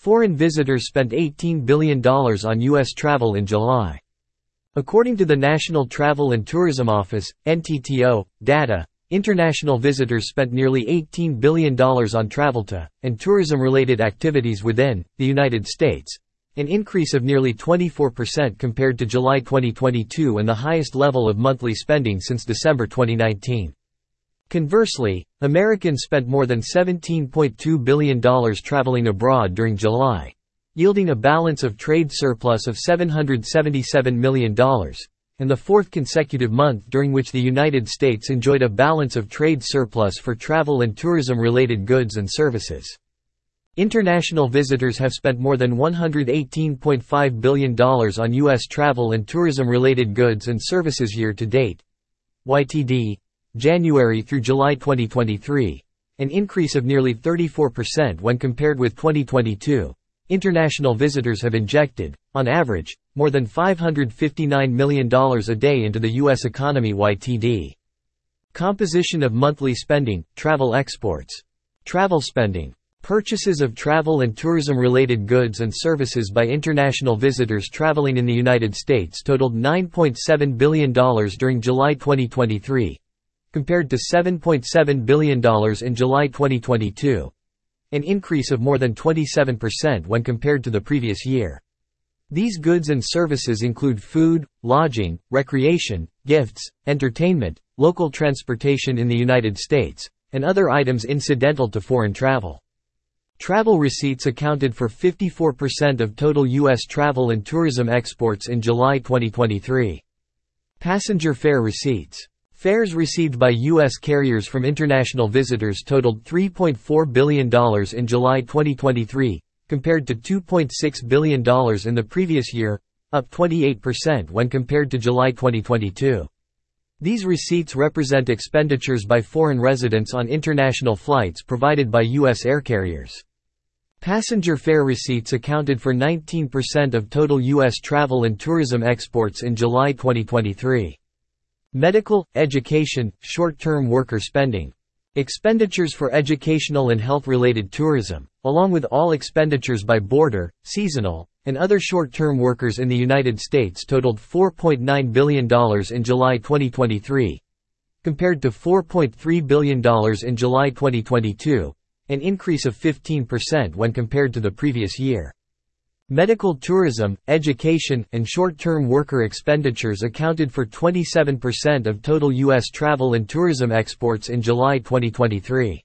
Foreign visitors spent $18 billion on U.S. travel in July. According to the National Travel and Tourism Office, NTTO, data, international visitors spent nearly $18 billion on travel to, and tourism-related activities within, the United States, an increase of nearly 24% compared to July 2022 and the highest level of monthly spending since December 2019. Conversely, Americans spent more than $17.2 billion traveling abroad during July, yielding a balance of trade surplus of $777 million, and the fourth consecutive month during which the United States enjoyed a balance of trade surplus for travel and tourism-related goods and services. International visitors have spent more than $118.5 billion on U.S. travel and tourism-related goods and services year-to-date. YTD, January through July 2023. An increase of nearly 34% when compared with 2022. International visitors have injected, on average, more than $559 million a day into the U.S. economy YTD. Composition of monthly spending, travel exports. Travel spending. Purchases of travel and tourism-related goods and services by international visitors traveling in the United States totaled $9.7 billion during July 2023, compared to $7.7 billion in July 2022, an increase of more than 27% when compared to the previous year. These goods and services include food, lodging, recreation, gifts, entertainment, local transportation in the United States, and other items incidental to foreign travel. Travel receipts accounted for 54% of total U.S. travel and tourism exports in July 2023. Passenger fare receipts Fares received by U.S. carriers from international visitors totaled $3.4 billion in July 2023, compared to $2.6 billion in the previous year, up 28% when compared to July 2022. These receipts represent expenditures by foreign residents on international flights provided by U.S. air carriers. Passenger fare receipts accounted for 19% of total U.S. travel and tourism exports in July 2023. Medical, education, short-term worker spending. Expenditures for educational and health-related tourism, along with all expenditures by border, seasonal, and other short-term workers in the United States totaled $4.9 billion in July 2023, compared to $4.3 billion in July 2022, an increase of 15% when compared to the previous year. Medical tourism, education, and short-term worker expenditures accounted for 27% of total U.S. travel and tourism exports in July 2023.